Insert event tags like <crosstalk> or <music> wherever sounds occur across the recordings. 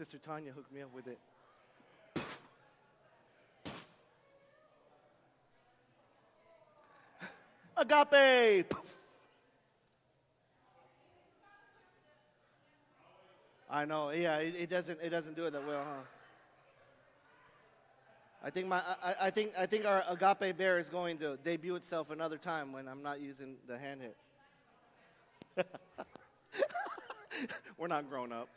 Sister Tanya hooked me up with it. <laughs> Agape. <laughs> I know. Yeah, it, it, doesn't. It doesn't do it that well, huh? I think my. I, I, think. I think our agape bear is going to debut itself another time when I'm not using the hand hit. <laughs> <laughs> We're not grown up.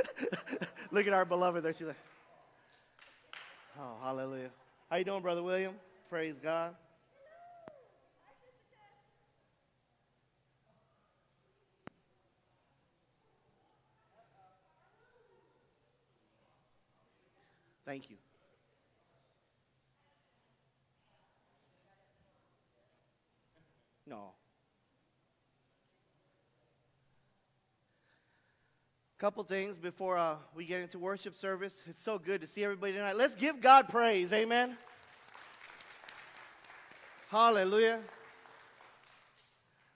<laughs> Look at our beloved there. She's like, oh, hallelujah. How you doing, Brother William? Praise God. Thank you. No. Couple things before uh, we get into worship service. It's so good to see everybody tonight. Let's give God praise. Amen. Hallelujah.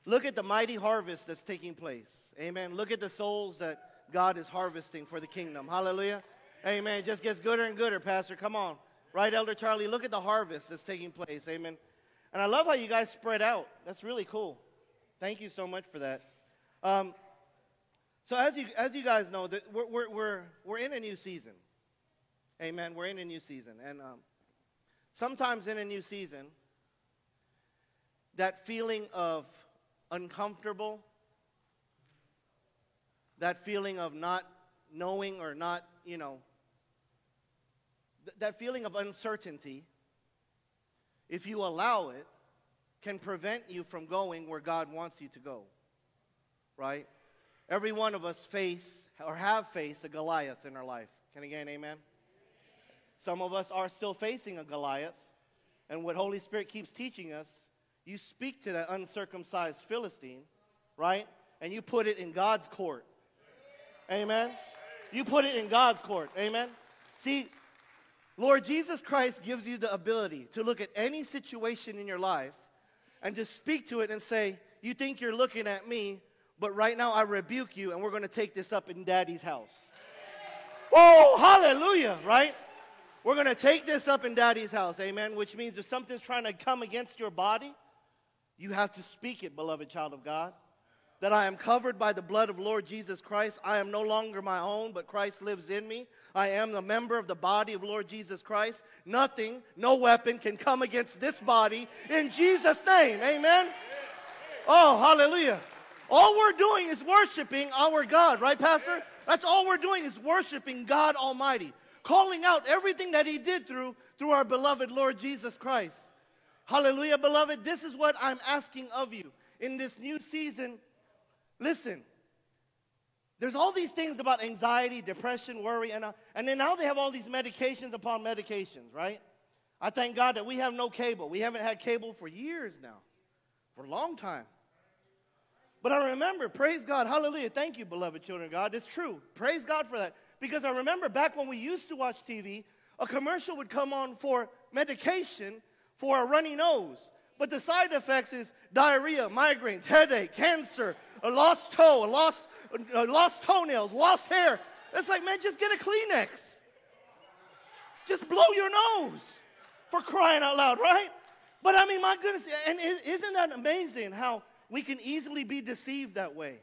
Look at the mighty harvest that's taking place. Amen. Look at the souls that God is harvesting for the kingdom. Hallelujah. Amen. It just gets gooder and gooder, Pastor. Come on. Right, Elder Charlie? Look at the harvest that's taking place. Amen. And I love how you guys spread out. That's really cool. Thank you so much for that. Um, so as you, as you guys know, that we're, we're, we're, we're in a new season. Amen. We're in a new season. And um, sometimes in a new season, that feeling of uncomfortable, that feeling of not knowing or not, you know, th- that feeling of uncertainty, if you allow it, can prevent you from going where God wants you to go. Right? Every one of us face or have faced a Goliath in our life. Can i again, amen? Some of us are still facing a Goliath. And what Holy Spirit keeps teaching us, you speak to that uncircumcised Philistine, right? And you put it in God's court. Amen? You put it in God's court. Amen? See, Lord Jesus Christ gives you the ability to look at any situation in your life and to speak to it and say, You think you're looking at me, but right now I rebuke you and we're going to take this up in daddy's house. Oh, hallelujah, right? We're going to take this up in daddy's house, amen, which means if something's trying to come against your body, you have to speak it, beloved child of God that I am covered by the blood of Lord Jesus Christ. I am no longer my own, but Christ lives in me. I am the member of the body of Lord Jesus Christ. Nothing, no weapon can come against this body in Jesus' name. Amen. Oh, hallelujah. All we're doing is worshiping our God, right, Pastor? That's all we're doing is worshiping God Almighty, calling out everything that He did through through our beloved Lord Jesus Christ. Hallelujah, beloved. This is what I'm asking of you in this new season Listen, there's all these things about anxiety, depression, worry, and, uh, and then now they have all these medications upon medications, right? I thank God that we have no cable. We haven't had cable for years now, for a long time. But I remember, praise God, hallelujah, thank you, beloved children of God. It's true. Praise God for that. Because I remember back when we used to watch TV, a commercial would come on for medication for a runny nose. But the side effects is diarrhea, migraines, headache, cancer, a lost toe, a lost, a lost toenails, lost hair. It's like, man, just get a Kleenex. Just blow your nose for crying out loud, right? But I mean, my goodness, and isn't that amazing how we can easily be deceived that way?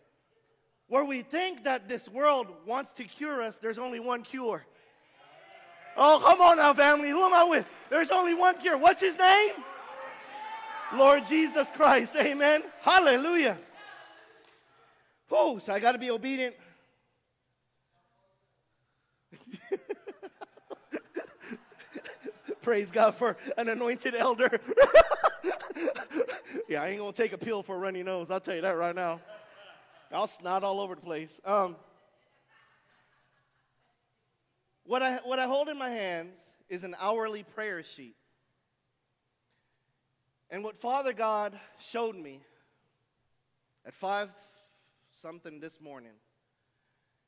Where we think that this world wants to cure us, there's only one cure. Oh, come on now, family. Who am I with? There's only one cure. What's his name? Lord Jesus Christ. Amen. Hallelujah. Oh, so I got to be obedient. <laughs> Praise God for an anointed elder. <laughs> <laughs> yeah, I ain't to take a pill for a runny nose. I'll tell you that right now. I'll snot all over the place. Um, what, I, what I hold in my hands is an hourly prayer sheet. And what Father God showed me at five something this morning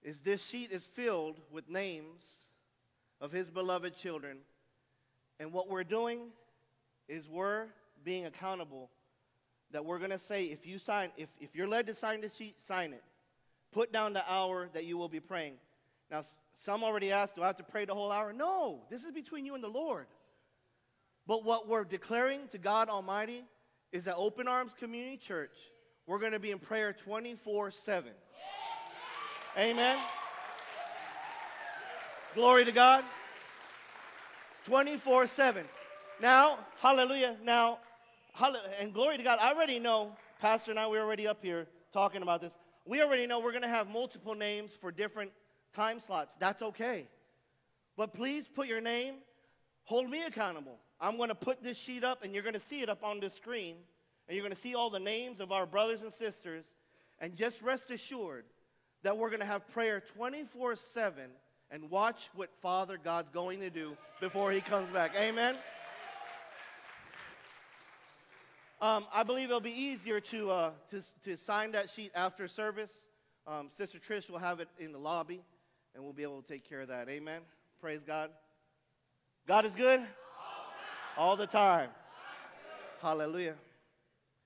is this sheet is filled with names of his beloved children. And what we're doing is we're being accountable that we're going to say if you sign if, if you're led to sign this sheet sign it put down the hour that you will be praying Now, some already asked, do I have to pray the whole hour? No, this is between you and the Lord. But what we're declaring to God Almighty is that Open Arms Community Church, we're going to be in prayer 24 7. Amen. Glory to God. 24 7. Now, hallelujah. Now, and glory to God. I already know, Pastor and I, we're already up here talking about this. We already know we're going to have multiple names for different time slots. That's okay. But please put your name, hold me accountable. I'm going to put this sheet up, and you're going to see it up on the screen, and you're going to see all the names of our brothers and sisters. And just rest assured that we're going to have prayer 24 7 and watch what Father God's going to do before He comes back. Amen. Um, I believe it'll be easier to, uh, to, to sign that sheet after service. Um, Sister Trish will have it in the lobby, and we'll be able to take care of that. Amen. Praise God. God is good all the time. Hallelujah.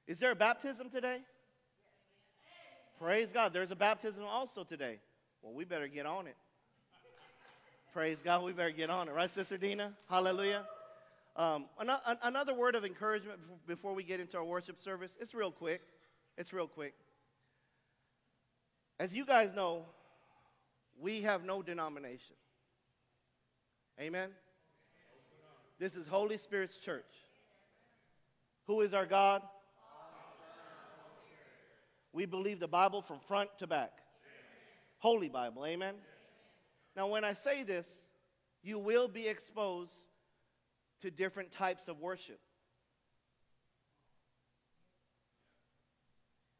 Is there a baptism today? Praise God. There's a baptism also today. Well, we better get on it. Praise God. We better get on it. Right, Sister Dina? Hallelujah. Um, another word of encouragement before we get into our worship service. It's real quick. It's real quick. As you guys know, we have no denomination. Amen? This is Holy Spirit's church. Who is our God? We believe the Bible from front to back. Holy Bible. Amen? Now, when I say this, you will be exposed to different types of worship.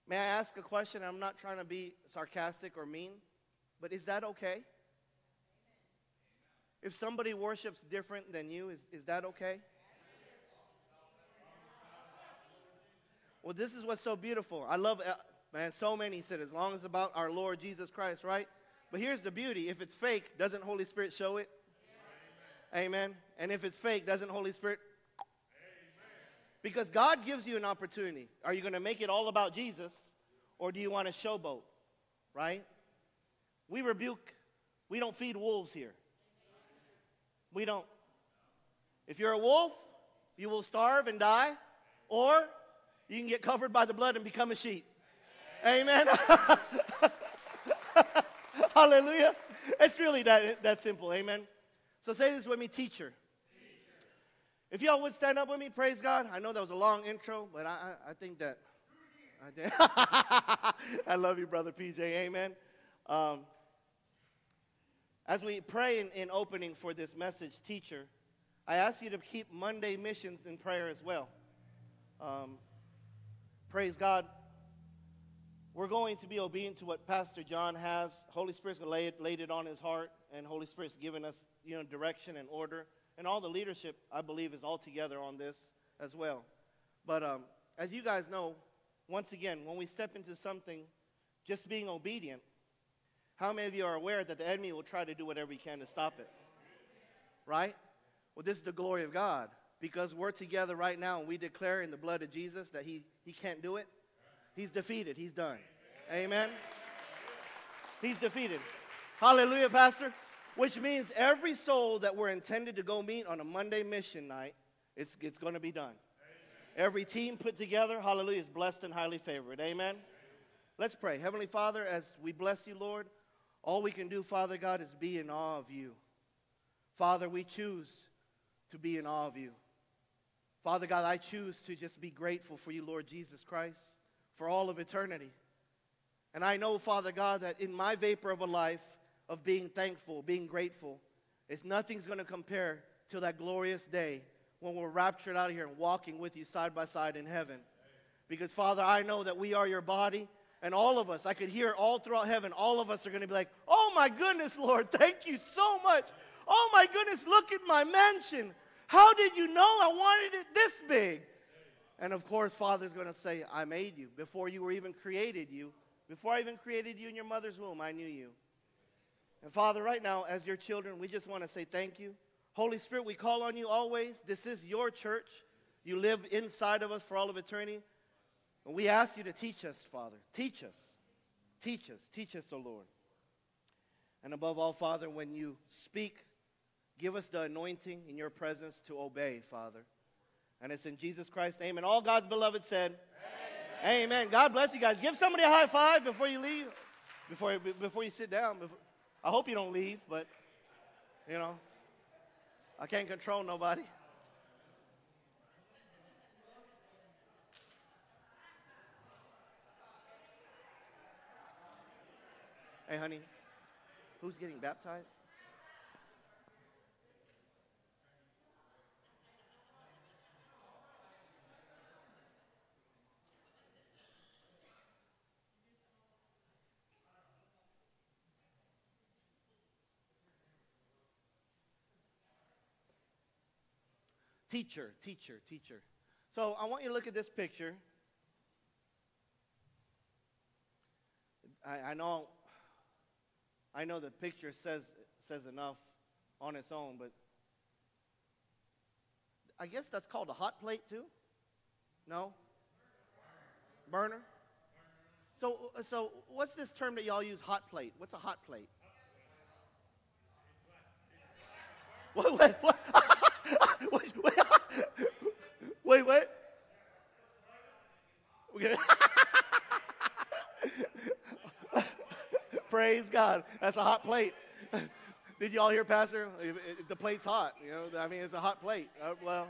May I ask a question? I'm not trying to be sarcastic or mean, but is that okay? If somebody worships different than you, is, is that okay? Well, this is what's so beautiful. I love, uh, man, so many said, as long as about our Lord Jesus Christ, right? But here's the beauty if it's fake, doesn't Holy Spirit show it? Amen. And if it's fake, doesn't Holy Spirit? Because God gives you an opportunity. Are you going to make it all about Jesus or do you want to showboat? Right? We rebuke, we don't feed wolves here. We don't. If you're a wolf, you will starve and die, or you can get covered by the blood and become a sheep. Amen. <laughs> Hallelujah. It's really that, that simple. Amen. So say this with me, teacher. If y'all would stand up with me, praise God. I know that was a long intro, but I, I, I think that I did. <laughs> I love you, brother PJ. Amen. Um, as we pray in, in opening for this message, teacher, I ask you to keep Monday missions in prayer as well. Um, praise God. We're going to be obedient to what Pastor John has. Holy Spirit's laid, laid it on his heart, and Holy Spirit's given us you know, direction and order. And all the leadership, I believe, is all together on this as well. But um, as you guys know, once again, when we step into something, just being obedient, how many of you are aware that the enemy will try to do whatever he can to stop it? Right? Well, this is the glory of God. Because we're together right now and we declare in the blood of Jesus that he, he can't do it. He's defeated. He's done. Amen. He's defeated. Hallelujah, Pastor which means every soul that we're intended to go meet on a Monday mission night, it's, it's going to be done. Amen. Every team put together, hallelujah, is blessed and highly favored. Amen? Amen? Let's pray. Heavenly Father, as we bless you, Lord, all we can do, Father God, is be in awe of you. Father, we choose to be in awe of you. Father God, I choose to just be grateful for you, Lord Jesus Christ, for all of eternity. And I know, Father God, that in my vapor of a life, of being thankful, being grateful, is nothing's going to compare to that glorious day when we're raptured out of here and walking with you side by side in heaven. Because, Father, I know that we are your body, and all of us, I could hear all throughout heaven, all of us are going to be like, oh my goodness, Lord, <laughs> thank you so much. Oh my goodness, look at my mansion. How did you know I wanted it this big? And of course, Father's going to say, I made you. Before you were even created you, before I even created you in your mother's womb, I knew you. And Father, right now, as your children, we just want to say thank you. Holy Spirit, we call on you always. This is your church. You live inside of us for all of eternity. And we ask you to teach us, Father. Teach us. Teach us. Teach us, O oh Lord. And above all, Father, when you speak, give us the anointing in your presence to obey, Father. And it's in Jesus Christ's name. And all God's beloved said, Amen. Amen. God bless you guys. Give somebody a high five before you leave, before, before you sit down. Before, I hope you don't leave, but, you know, I can't control nobody. Hey, honey, who's getting baptized? Teacher, teacher, teacher. So I want you to look at this picture. I, I know I know the picture says, says enough on its own, but I guess that's called a hot plate too? No? Burner? So, so what's this term that y'all use, hot plate? What's a hot plate? Wait, wait, wait. <laughs> wait, wait. <laughs> wait, wait. Okay. <laughs> Praise God. That's a hot plate. <laughs> Did you all hear, Pastor? The plate's hot. You know, I mean, it's a hot plate. Uh, well,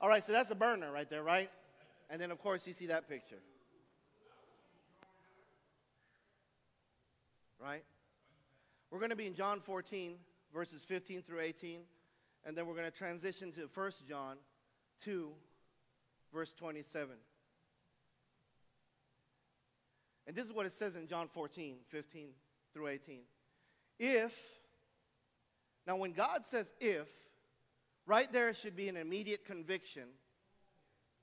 all right. So that's a burner right there, right? And then, of course, you see that picture, right? We're going to be in John 14, verses 15 through 18, and then we're going to transition to 1 John 2, verse 27. And this is what it says in John 14, 15 through 18. If, now when God says if, right there should be an immediate conviction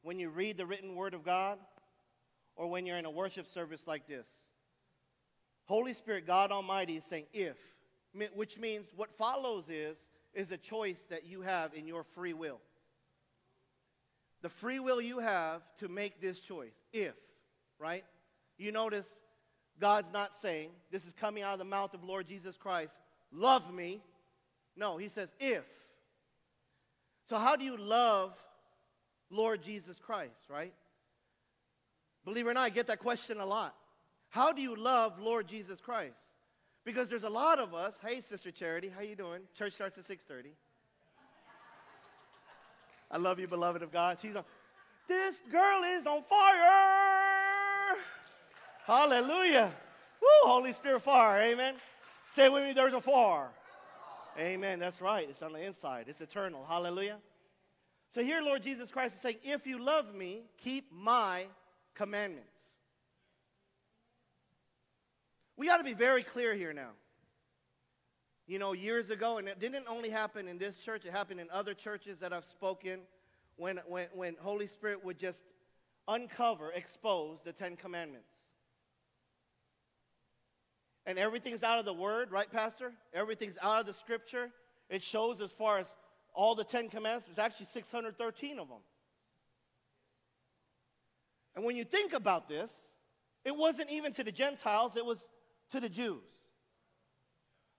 when you read the written word of God or when you're in a worship service like this. Holy Spirit, God Almighty is saying if, which means what follows is, is a choice that you have in your free will. The free will you have to make this choice, if, right? You notice God's not saying, this is coming out of the mouth of Lord Jesus Christ, love me. No, he says, if. So, how do you love Lord Jesus Christ, right? Believe it or not, I get that question a lot. How do you love Lord Jesus Christ? Because there's a lot of us. Hey, Sister Charity, how you doing? Church starts at 6:30. I love you, beloved of God. She's on. This girl is on fire. Hallelujah. Woo, Holy Spirit fire. Amen. Say with me, there's a fire. Amen. That's right. It's on the inside. It's eternal. Hallelujah. So here, Lord Jesus Christ is saying, if you love me, keep my commandments. We got to be very clear here now. You know, years ago, and it didn't only happen in this church, it happened in other churches that I've spoken when, when, when Holy Spirit would just uncover, expose the Ten Commandments and everything's out of the Word, right, Pastor? Everything's out of the Scripture. It shows as far as all the Ten Commandments, there's actually 613 of them. And when you think about this, it wasn't even to the Gentiles, it was to the Jews.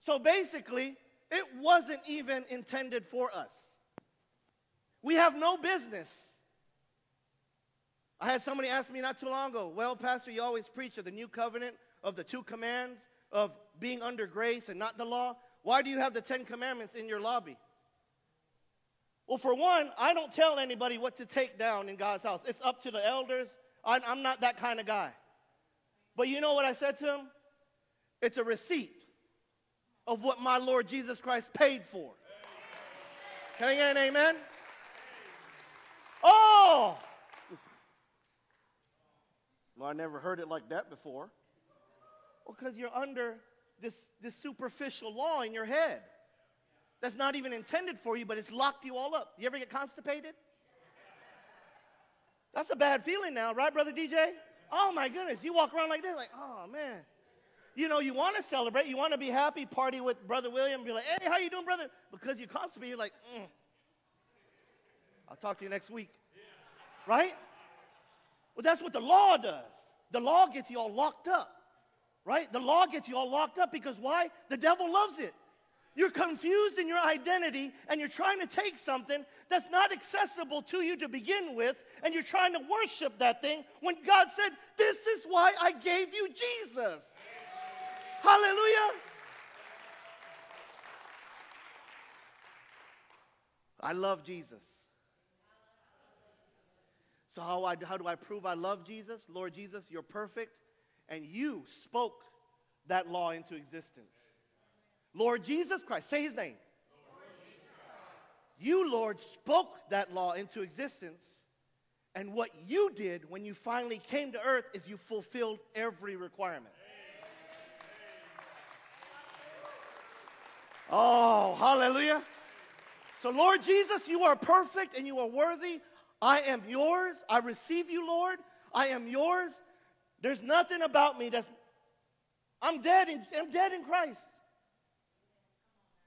So basically, it wasn't even intended for us. We have no business. I had somebody ask me not too long ago, well, Pastor, you always preach of the new covenant of the two commands of being under grace and not the law? Why do you have the Ten Commandments in your lobby? Well, for one, I don't tell anybody what to take down in God's house. It's up to the elders. I'm, I'm not that kind of guy. But you know what I said to him? It's a receipt of what my Lord Jesus Christ paid for. Can I get an amen? Oh! Well, I never heard it like that before. Well, because you're under this, this superficial law in your head that's not even intended for you, but it's locked you all up. You ever get constipated? That's a bad feeling now, right, Brother DJ? Oh my goodness, you walk around like this, like, oh man. You know, you want to celebrate, you want to be happy, party with Brother William, be like, hey, how you doing, brother? Because you're constipated, you're like, mm. I'll talk to you next week. Right? Well, that's what the law does. The law gets you all locked up right? The law gets you all locked up because why? The devil loves it. You're confused in your identity and you're trying to take something that's not accessible to you to begin with, and you're trying to worship that thing when God said, This is why I gave you Jesus. Hallelujah. I love Jesus. So, how, I, how do I prove I love Jesus? Lord Jesus, you're perfect, and you spoke that law into existence. Lord Jesus Christ, say his name. You, Lord, spoke that law into existence. And what you did when you finally came to earth is you fulfilled every requirement. Oh, hallelujah. So, Lord Jesus, you are perfect and you are worthy. I am yours. I receive you, Lord. I am yours. There's nothing about me that's I'm dead in, I'm dead in Christ.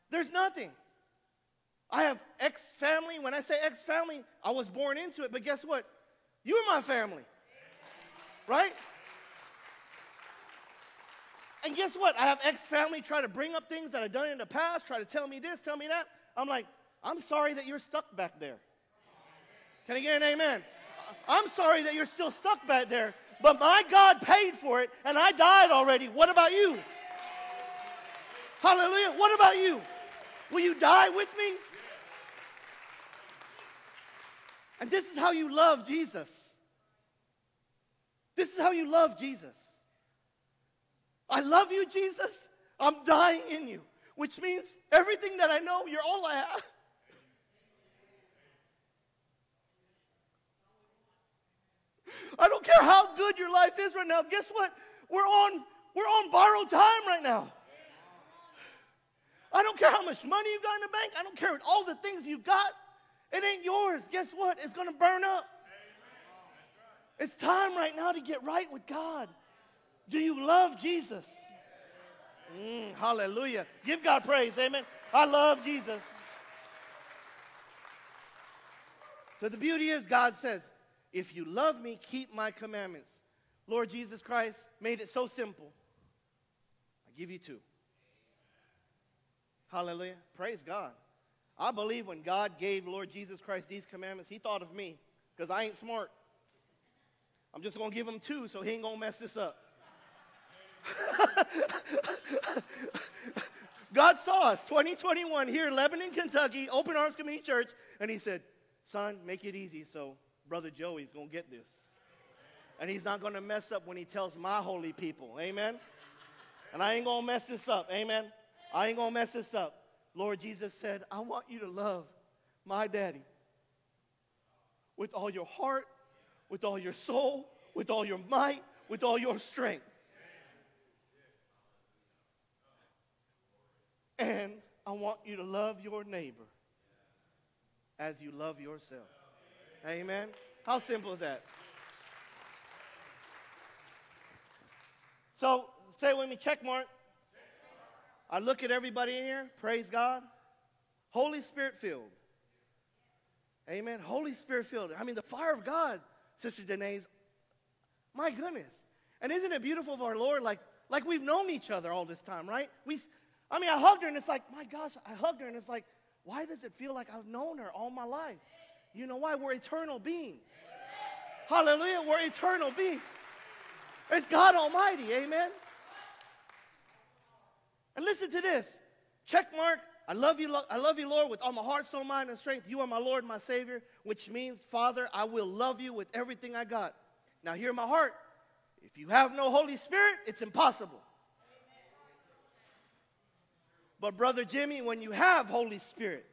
There's nothing. I have ex family. When I say ex family, I was born into it, but guess what? You're my family. Right? And guess what? I have ex family try to bring up things that I've done in the past, try to tell me this, tell me that. I'm like, I'm sorry that you're stuck back there. Can I get an amen? I'm sorry that you're still stuck back there, but my God paid for it and I died already. What about you? Hallelujah. What about you? Will you die with me? And this is how you love Jesus. This is how you love Jesus. I love you, Jesus. I'm dying in you, which means everything that I know, you're all I have. I don't care how good your life is right now. Guess what? We're on we're on borrowed time right now. I don't care how much money you got in the bank. I don't care all the things you got. It ain't yours. Guess what? It's going to burn up. It's time right now to get right with God. Do you love Jesus? Mm, hallelujah. Give God praise. Amen. I love Jesus. So the beauty is, God says, if you love me, keep my commandments. Lord Jesus Christ made it so simple. I give you two. Hallelujah. Praise God. I believe when God gave Lord Jesus Christ these commandments, he thought of me because I ain't smart. I'm just going to give him two so he ain't going to mess this up. <laughs> God saw us 2021 here in Lebanon, Kentucky, Open Arms Community Church, and he said, Son, make it easy so Brother Joey's going to get this. And he's not going to mess up when he tells my holy people. Amen? And I ain't going to mess this up. Amen? I ain't going to mess this up. Lord Jesus said, I want you to love my daddy with all your heart, with all your soul, with all your might, with all your strength. And I want you to love your neighbor as you love yourself. Amen. How simple is that? So say with me, check mark. I look at everybody in here, praise God. Holy Spirit filled. Amen. Holy Spirit filled. I mean, the fire of God, Sister Danae's, my goodness. And isn't it beautiful of our Lord? Like, like we've known each other all this time, right? We, I mean, I hugged her and it's like, my gosh, I hugged her and it's like, why does it feel like I've known her all my life? You know why? We're eternal beings. Hallelujah. We're eternal beings. It's God Almighty. Amen. And listen to this. Check mark. I love you, I love you, Lord, with all my heart, soul, mind, and strength. You are my Lord, my Savior, which means, Father, I will love you with everything I got. Now, hear my heart. If you have no Holy Spirit, it's impossible. But, Brother Jimmy, when you have Holy Spirit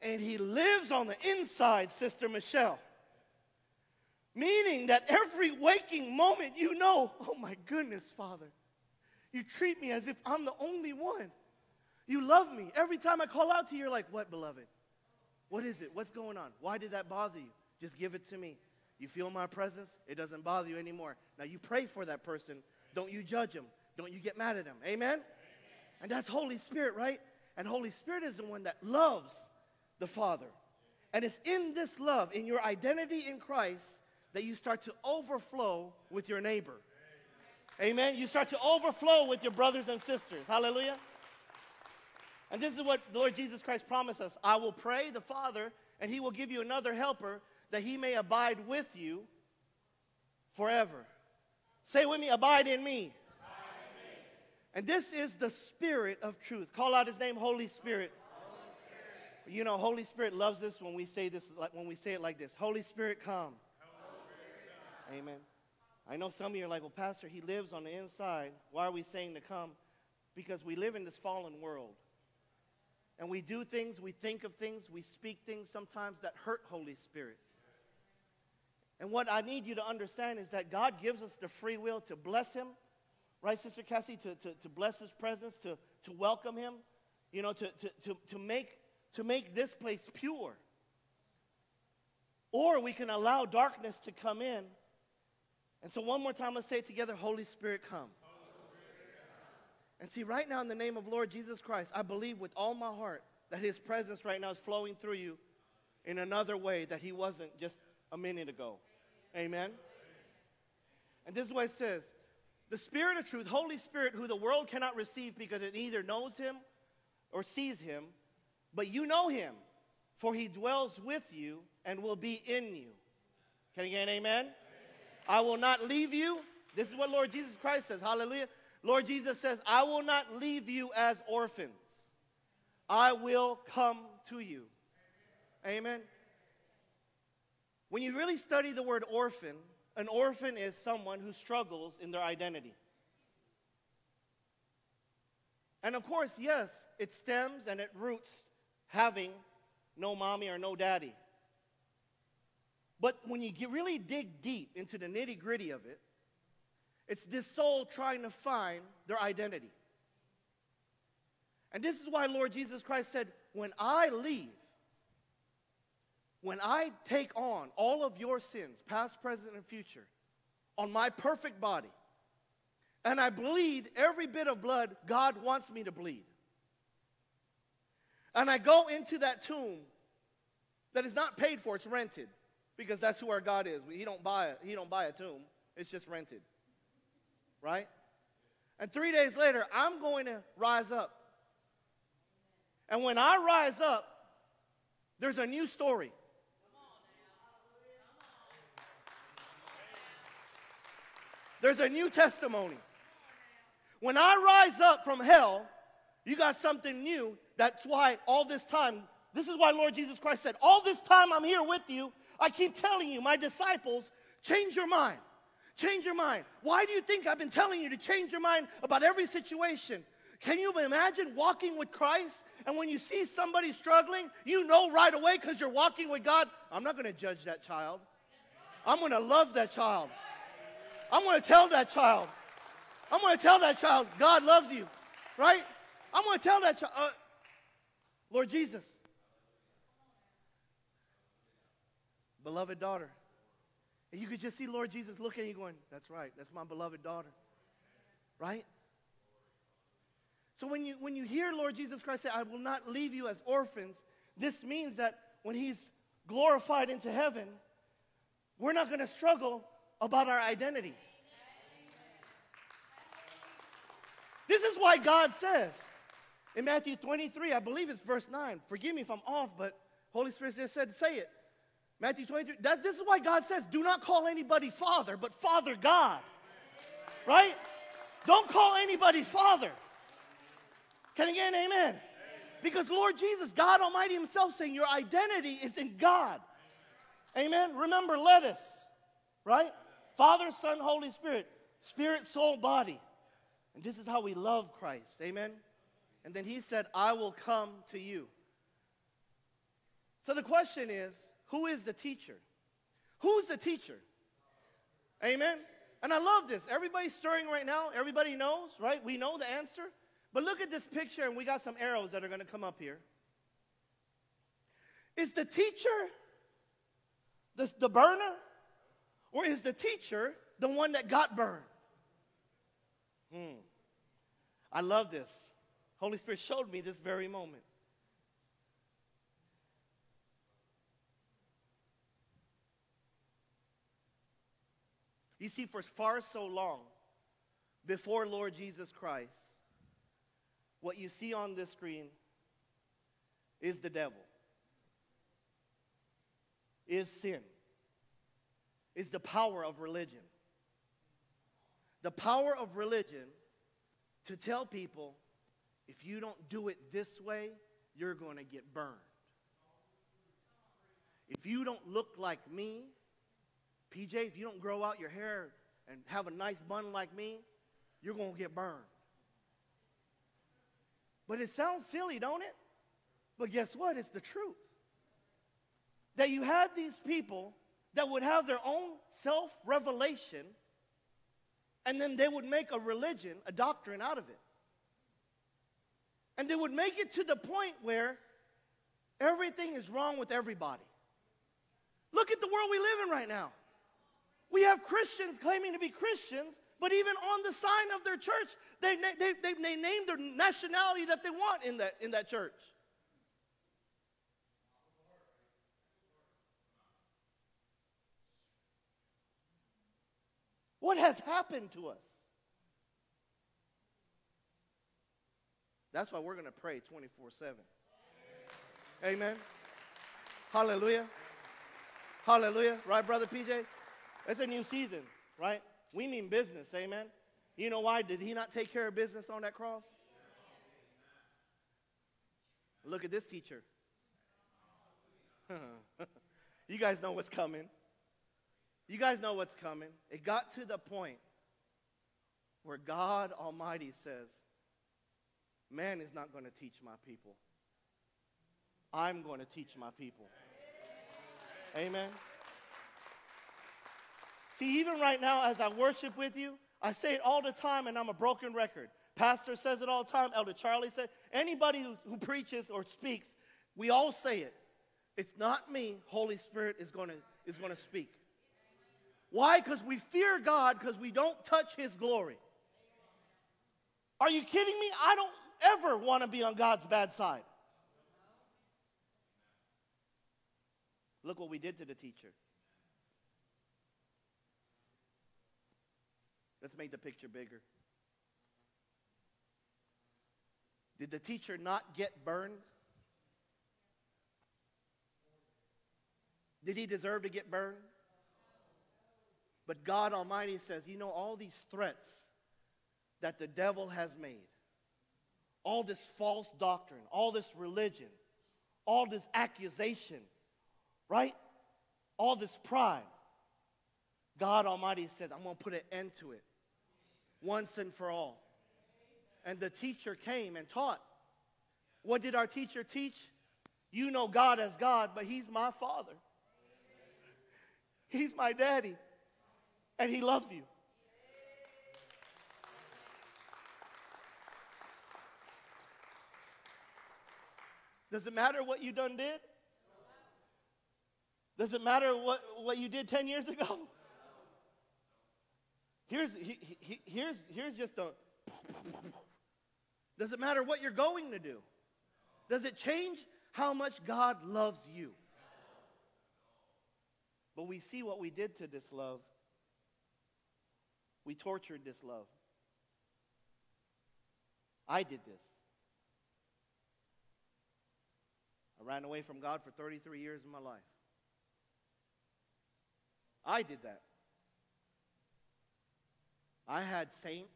and He lives on the inside, Sister Michelle, meaning that every waking moment you know, oh my goodness, Father, you treat me as if I'm the only one. You love me. Every time I call out to you, you're like, What, beloved? What is it? What's going on? Why did that bother you? Just give it to me. You feel my presence? It doesn't bother you anymore. Now you pray for that person. Don't you judge them. Don't you get mad at them. Amen? And that's Holy Spirit, right? And Holy Spirit is the one that loves the Father. And it's in this love, in your identity in Christ, that you start to overflow with your neighbor. Amen. You start to overflow with your brothers and sisters. Hallelujah. And this is what the Lord Jesus Christ promised us I will pray the Father, and he will give you another helper that he may abide with you forever. Say with me, abide in me. And this is the Spirit of truth. Call out his name, Holy Spirit. Holy Spirit. You know, Holy Spirit loves this when we say this, like when we say it like this. Holy Spirit, come. Holy Spirit, come. Amen. I know some of you are like, well, Pastor, he lives on the inside. Why are we saying to come? Because we live in this fallen world. And we do things, we think of things, we speak things sometimes that hurt Holy Spirit. And what I need you to understand is that God gives us the free will to bless Him right, Sister Cassie, to, to, to bless his presence, to, to welcome him, you know, to, to, to, to, make, to make this place pure. Or we can allow darkness to come in. And so, one more time, let's say it together Holy Spirit, come. And see, right now, in the name of Lord Jesus Christ, I believe with all my heart that his presence right now is flowing through you in another way that he wasn't just a minute ago. Amen? And this is what it says the Spirit of truth, Holy Spirit, who the world cannot receive because it neither knows him or sees him, but you know him, for he dwells with you and will be in you. Can you get an amen? amen? I will not leave you. This is what Lord Jesus Christ says. Hallelujah. Lord Jesus says, I will not leave you as orphans. I will come to you. Amen. When you really study the word orphan, an orphan is someone who struggles in their identity. And of course, yes, it stems and it roots having no mommy or no daddy. But when you really dig deep into the nitty gritty of it, it's this soul trying to find their identity. And this is why Lord Jesus Christ said, When I leave, when I take on all of your sins, past, present, and future, on my perfect body, and I bleed every bit of blood God wants me to bleed, and I go into that tomb that is not paid for, it's rented, because that's who our God is. He don't buy a, he don't buy a tomb, it's just rented. Right? And three days later, I'm going to rise up. And when I rise up, there's a new story. There's a new testimony. When I rise up from hell, you got something new. That's why all this time, this is why Lord Jesus Christ said, All this time I'm here with you, I keep telling you, my disciples, change your mind. Change your mind. Why do you think I've been telling you to change your mind about every situation? Can you imagine walking with Christ and when you see somebody struggling, you know right away because you're walking with God, I'm not going to judge that child. I'm going to love that child. I'm going to tell that child. I'm going to tell that child, God loves you, right? I'm going to tell that child, uh, Lord Jesus, beloved daughter. And you could just see Lord Jesus looking at you going, That's right, that's my beloved daughter, right? So when you, when you hear Lord Jesus Christ say, I will not leave you as orphans, this means that when he's glorified into heaven, we're not going to struggle about our identity. This is why God says in Matthew 23, I believe it's verse 9. Forgive me if I'm off, but Holy Spirit just said, say it. Matthew 23. That, this is why God says, do not call anybody Father, but Father God. Right? Don't call anybody Father. Can get an amen? Because Lord Jesus, God Almighty Himself saying your identity is in God. Amen. Remember lettuce, right? Father, Son, Holy Spirit, spirit, soul, body. And this is how we love Christ. Amen? And then he said, I will come to you. So the question is who is the teacher? Who's the teacher? Amen? And I love this. Everybody's stirring right now. Everybody knows, right? We know the answer. But look at this picture, and we got some arrows that are going to come up here. Is the teacher the, the burner? Or is the teacher the one that got burned? Hmm. I love this. Holy Spirit showed me this very moment. You see, for far so long, before Lord Jesus Christ, what you see on this screen is the devil, is sin, is the power of religion. The power of religion to tell people if you don't do it this way, you're going to get burned. If you don't look like me, PJ, if you don't grow out your hair and have a nice bun like me, you're going to get burned. But it sounds silly, don't it? But guess what? It's the truth. That you had these people that would have their own self revelation, and then they would make a religion, a doctrine out of it. And they would make it to the point where everything is wrong with everybody. Look at the world we live in right now. We have Christians claiming to be Christians, but even on the sign of their church, they, they, they, they name their nationality that they want in that, in that church. What has happened to us? That's why we're going to pray 24 7. Amen. Hallelujah. Hallelujah. Right, Brother PJ? It's a new season, right? We mean business. Amen. You know why? Did he not take care of business on that cross? Look at this teacher. <laughs> you guys know what's coming. You guys know what's coming. It got to the point where God Almighty says, Man is not going to teach my people. I'm going to teach my people. Amen. See, even right now, as I worship with you, I say it all the time, and I'm a broken record. Pastor says it all the time. Elder Charlie said, anybody who, who preaches or speaks, we all say it. It's not me. Holy Spirit is going to is going to speak. Why? Because we fear God because we don't touch His glory. Are you kidding me? I don't ever want to be on God's bad side. Look what we did to the teacher. Let's make the picture bigger. Did the teacher not get burned? Did he deserve to get burned? But God Almighty says, you know, all these threats that the devil has made, all this false doctrine, all this religion, all this accusation, right? All this pride. God Almighty says, I'm going to put an end to it once and for all. And the teacher came and taught. What did our teacher teach? You know God as God, but He's my Father. He's my daddy, and He loves you. Does it matter what you done did? Does it matter what, what you did 10 years ago? Here's, he, he, here's, here's just a. Does it matter what you're going to do? Does it change how much God loves you? But we see what we did to this love. We tortured this love. I did this. I ran away from God for 33 years of my life. I did that. I had saints.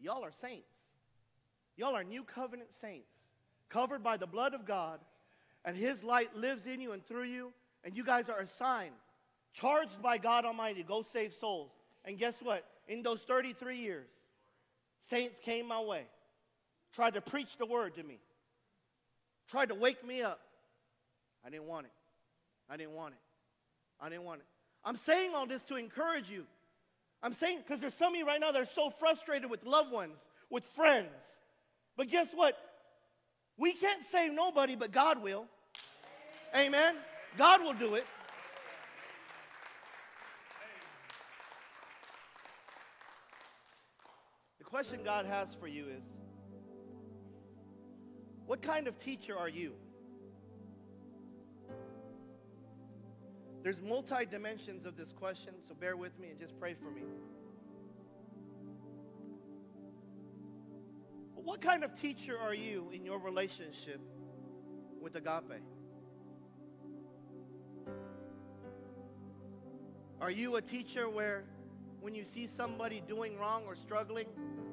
Y'all are saints. Y'all are new covenant saints, covered by the blood of God, and His light lives in you and through you, and you guys are assigned, charged by God Almighty go save souls. And guess what? In those 33 years, saints came my way, tried to preach the word to me, tried to wake me up. I didn't want it. I didn't want it. I didn't want it. I'm saying all this to encourage you. I'm saying because there's some of you right now that are so frustrated with loved ones, with friends. But guess what? We can't save nobody, but God will. Amen. God will do it. Question God has for you is what kind of teacher are you? There's multi dimensions of this question, so bear with me and just pray for me. But what kind of teacher are you in your relationship with agape? Are you a teacher where when you see somebody doing wrong or struggling,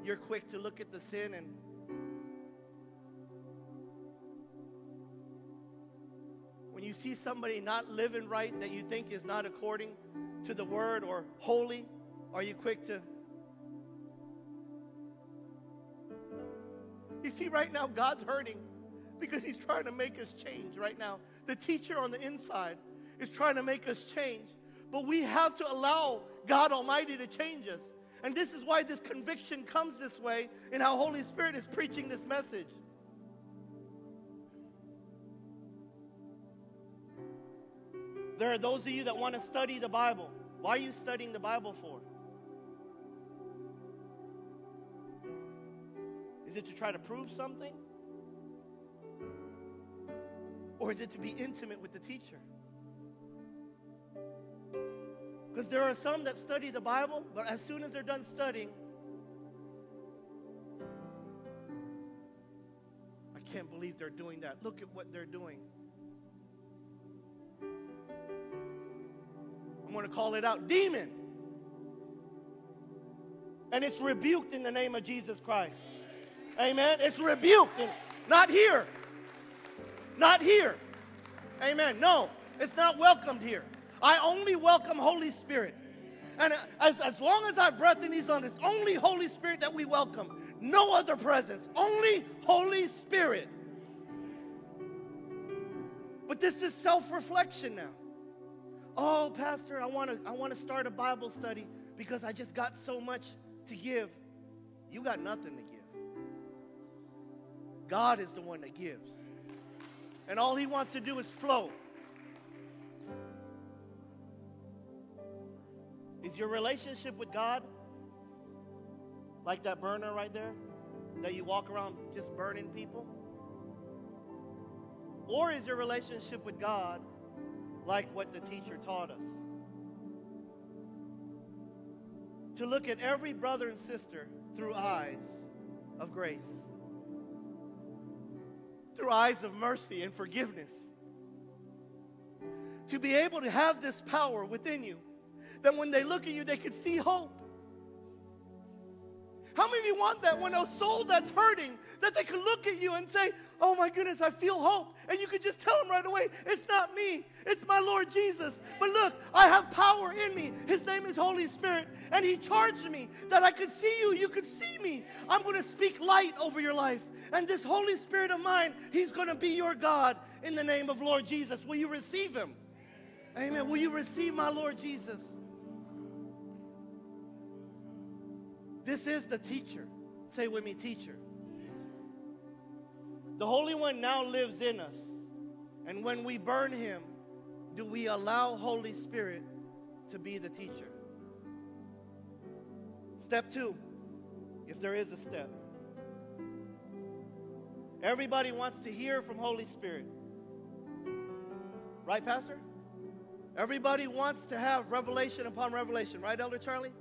you're quick to look at the sin and when you see somebody not living right that you think is not according to the word or holy, are you quick to You see, right now, God's hurting because He's trying to make us change right now. The teacher on the inside is trying to make us change. But we have to allow God Almighty to change us. And this is why this conviction comes this way in how Holy Spirit is preaching this message. There are those of you that want to study the Bible. Why are you studying the Bible for? Is it to try to prove something? Or is it to be intimate with the teacher? Because there are some that study the Bible, but as soon as they're done studying, I can't believe they're doing that. Look at what they're doing. I'm going to call it out demon. And it's rebuked in the name of Jesus Christ. Amen. It's rebuked. Not here. Not here. Amen. No, it's not welcomed here. I only welcome Holy Spirit. And as, as long as I breath in these lungs, it's only Holy Spirit that we welcome. No other presence. Only Holy Spirit. But this is self-reflection now. Oh, Pastor, I want to I want to start a Bible study because I just got so much to give. You got nothing to give. God is the one that gives. And all he wants to do is flow. Your relationship with God like that burner right there that you walk around just burning people? Or is your relationship with God like what the teacher taught us? To look at every brother and sister through eyes of grace, through eyes of mercy and forgiveness. To be able to have this power within you that when they look at you, they can see hope. How many of you want that when a soul that's hurting, that they can look at you and say, Oh my goodness, I feel hope. And you can just tell them right away, It's not me, it's my Lord Jesus. But look, I have power in me. His name is Holy Spirit. And He charged me that I could see you, you could see me. I'm going to speak light over your life. And this Holy Spirit of mine, He's going to be your God in the name of Lord Jesus. Will you receive Him? Amen. Will you receive my Lord Jesus? This is the teacher. Say with me, teacher. The Holy One now lives in us. And when we burn him, do we allow Holy Spirit to be the teacher? Step two, if there is a step. Everybody wants to hear from Holy Spirit. Right, Pastor? Everybody wants to have revelation upon revelation. Right, Elder Charlie?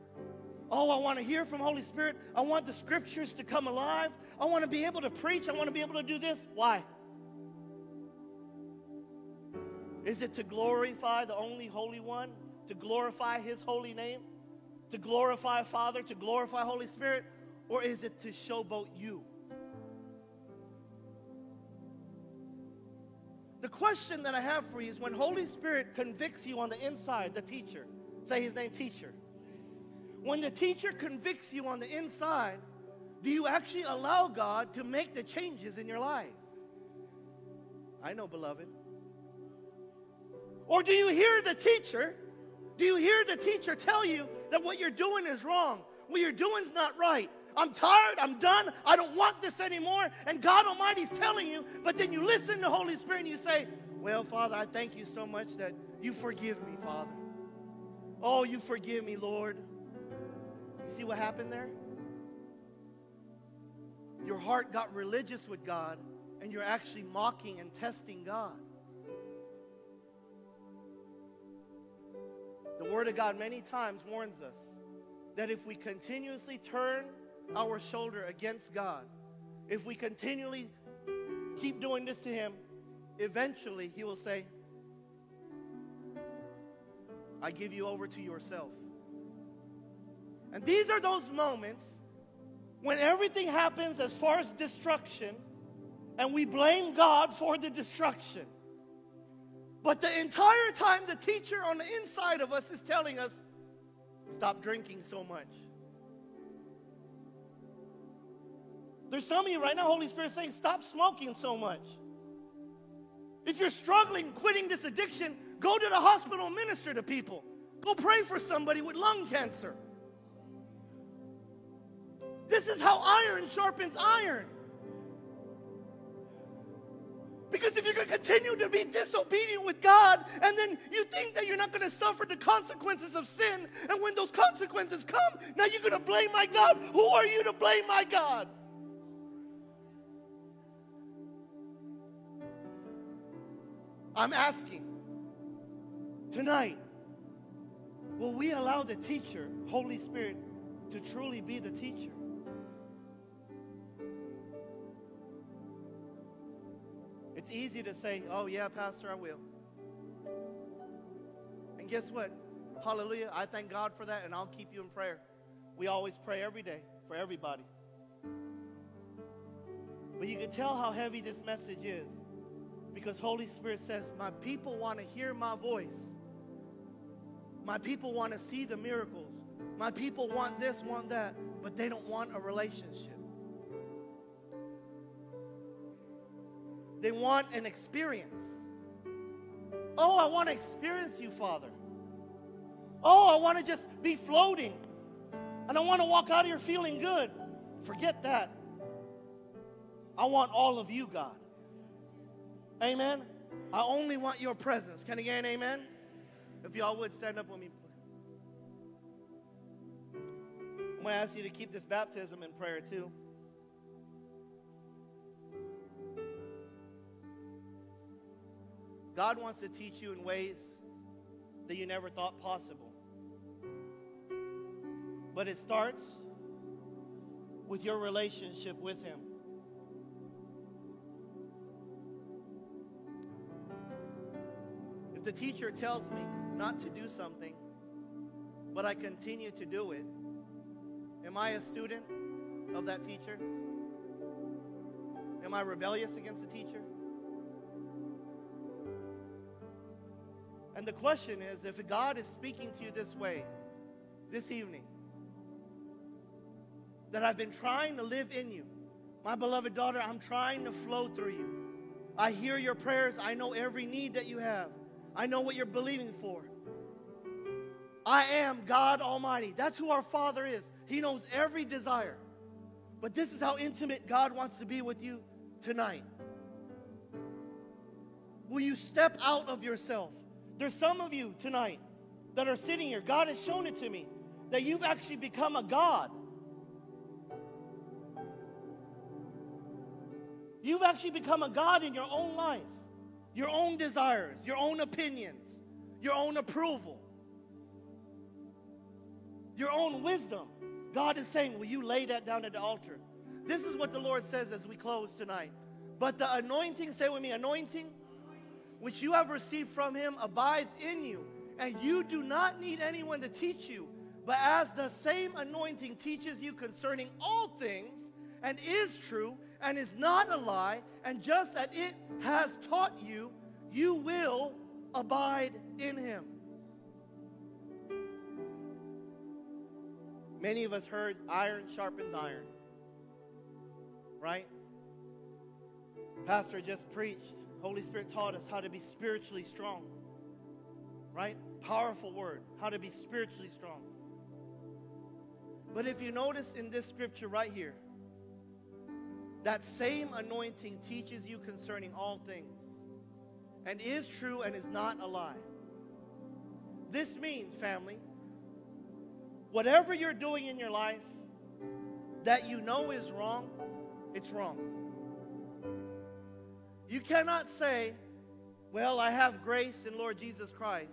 Oh, I want to hear from Holy Spirit. I want the scriptures to come alive. I want to be able to preach. I want to be able to do this. Why? Is it to glorify the only Holy One? To glorify His holy name? To glorify Father? To glorify Holy Spirit? Or is it to showboat you? The question that I have for you is when Holy Spirit convicts you on the inside, the teacher, say his name, teacher when the teacher convicts you on the inside, do you actually allow God to make the changes in your life? I know, beloved. Or do you hear the teacher? Do you hear the teacher tell you that what you're doing is wrong? What you're doing is not right. I'm tired. I'm done. I don't want this anymore. And God Almighty's telling you, but then you listen to Holy Spirit and you say, Well, Father, I thank you so much that you forgive me, Father. Oh, you forgive me, Lord. See what happened there? Your heart got religious with God, and you're actually mocking and testing God. The Word of God many times warns us that if we continuously turn our shoulder against God, if we continually keep doing this to him, eventually he will say, I give you over to yourself. And these are those moments when everything happens as far as destruction and we blame God for the destruction. But the entire time, the teacher on the inside of us is telling us, stop drinking so much. There's some of you right now, Holy Spirit saying, stop smoking so much. If you're struggling quitting this addiction, go to the hospital and minister to people. Go pray for somebody with lung cancer. This is how iron sharpens iron. Because if you're going to continue to be disobedient with God and then you think that you're not going to suffer the consequences of sin, and when those consequences come, now you're going to blame my God. Who are you to blame my God? I'm asking tonight, will we allow the teacher, Holy Spirit, to truly be the teacher? It's easy to say, oh, yeah, Pastor, I will. And guess what? Hallelujah. I thank God for that, and I'll keep you in prayer. We always pray every day for everybody. But you can tell how heavy this message is because Holy Spirit says, My people want to hear my voice. My people want to see the miracles. My people want this, want that, but they don't want a relationship. They want an experience. Oh, I want to experience you, Father. Oh, I want to just be floating. And I want to walk out of here feeling good. Forget that. I want all of you, God. Amen. I only want your presence. Can an amen? If y'all would stand up with me. I'm going to ask you to keep this baptism in prayer too. God wants to teach you in ways that you never thought possible. But it starts with your relationship with Him. If the teacher tells me not to do something, but I continue to do it, am I a student of that teacher? Am I rebellious against the teacher? And the question is if God is speaking to you this way, this evening, that I've been trying to live in you, my beloved daughter, I'm trying to flow through you. I hear your prayers. I know every need that you have. I know what you're believing for. I am God Almighty. That's who our Father is. He knows every desire. But this is how intimate God wants to be with you tonight. Will you step out of yourself? There's some of you tonight that are sitting here. God has shown it to me that you've actually become a God. You've actually become a God in your own life your own desires, your own opinions, your own approval, your own wisdom. God is saying, Will you lay that down at the altar? This is what the Lord says as we close tonight. But the anointing, say with me, anointing, which you have received from him abides in you, and you do not need anyone to teach you. But as the same anointing teaches you concerning all things, and is true and is not a lie, and just as it has taught you, you will abide in him. Many of us heard iron sharpens iron, right? Pastor just preached. Holy Spirit taught us how to be spiritually strong, right? Powerful word, how to be spiritually strong. But if you notice in this scripture right here, that same anointing teaches you concerning all things and is true and is not a lie. This means, family, whatever you're doing in your life that you know is wrong, it's wrong. You cannot say, well, I have grace in Lord Jesus Christ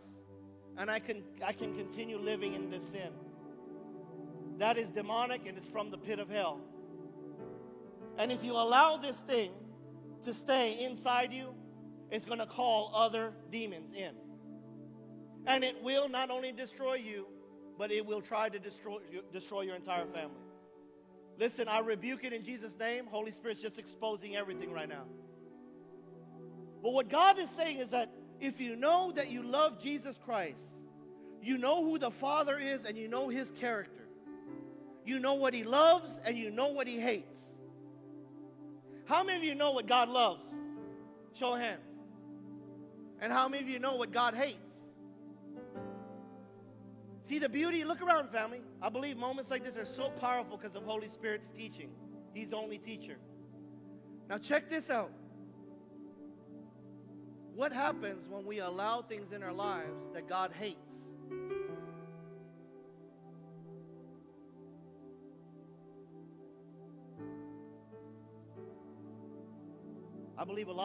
and I can, I can continue living in this sin. That is demonic and it's from the pit of hell. And if you allow this thing to stay inside you, it's going to call other demons in. And it will not only destroy you, but it will try to destroy, destroy your entire family. Listen, I rebuke it in Jesus' name. Holy Spirit's just exposing everything right now. But what God is saying is that if you know that you love Jesus Christ, you know who the Father is and you know his character, you know what he loves and you know what he hates. How many of you know what God loves? Show of hands. And how many of you know what God hates? See the beauty? Look around, family. I believe moments like this are so powerful because of Holy Spirit's teaching. He's the only teacher. Now, check this out. What happens when we allow things in our lives that God hates? I believe a lot